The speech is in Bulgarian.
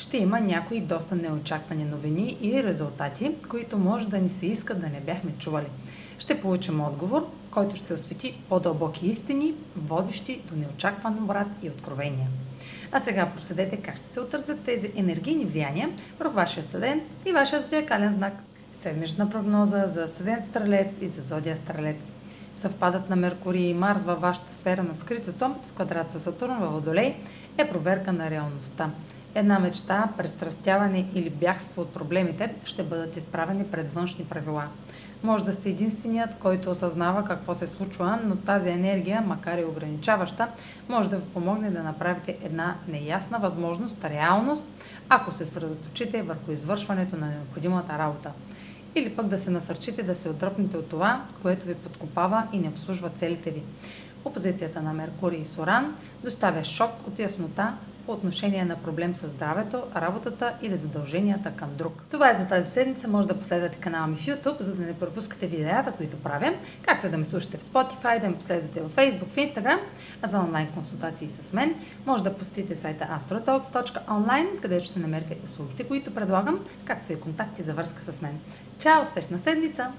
ще има някои доста неочаквани новини и резултати, които може да ни се иска да не бяхме чували. Ще получим отговор, който ще освети по-дълбоки истини, водещи до неочакван обрат и откровения. А сега проследете как ще се отразят тези енергийни влияния върху вашия съден и вашия зодиакален знак. Седмична прогноза за съден Стрелец и за Зодия Стрелец. Съвпадът на Меркурий и Марс във вашата сфера на скритото в квадрат с Сатурн във Водолей е проверка на реалността. Една мечта, престрастяване или бягство от проблемите ще бъдат изправени пред външни правила. Може да сте единственият, който осъзнава какво се случва, но тази енергия, макар и ограничаваща, може да ви помогне да направите една неясна възможност, реалност, ако се средоточите върху извършването на необходимата работа. Или пък да се насърчите да се отдръпнете от това, което ви подкопава и не обслужва целите ви. Опозицията на Меркурий и Соран доставя шок от яснота по отношение на проблем с здравето, работата или задълженията към друг. Това е за тази седмица. Може да последвате канала ми в YouTube, за да не пропускате видеята, които правя, както да ме слушате в Spotify, да ме последвате в Facebook, в Instagram, а за онлайн консултации с мен може да посетите сайта astrotalks.online, където ще намерите услугите, които предлагам, както и контакти за връзка с мен. Чао! Успешна седмица!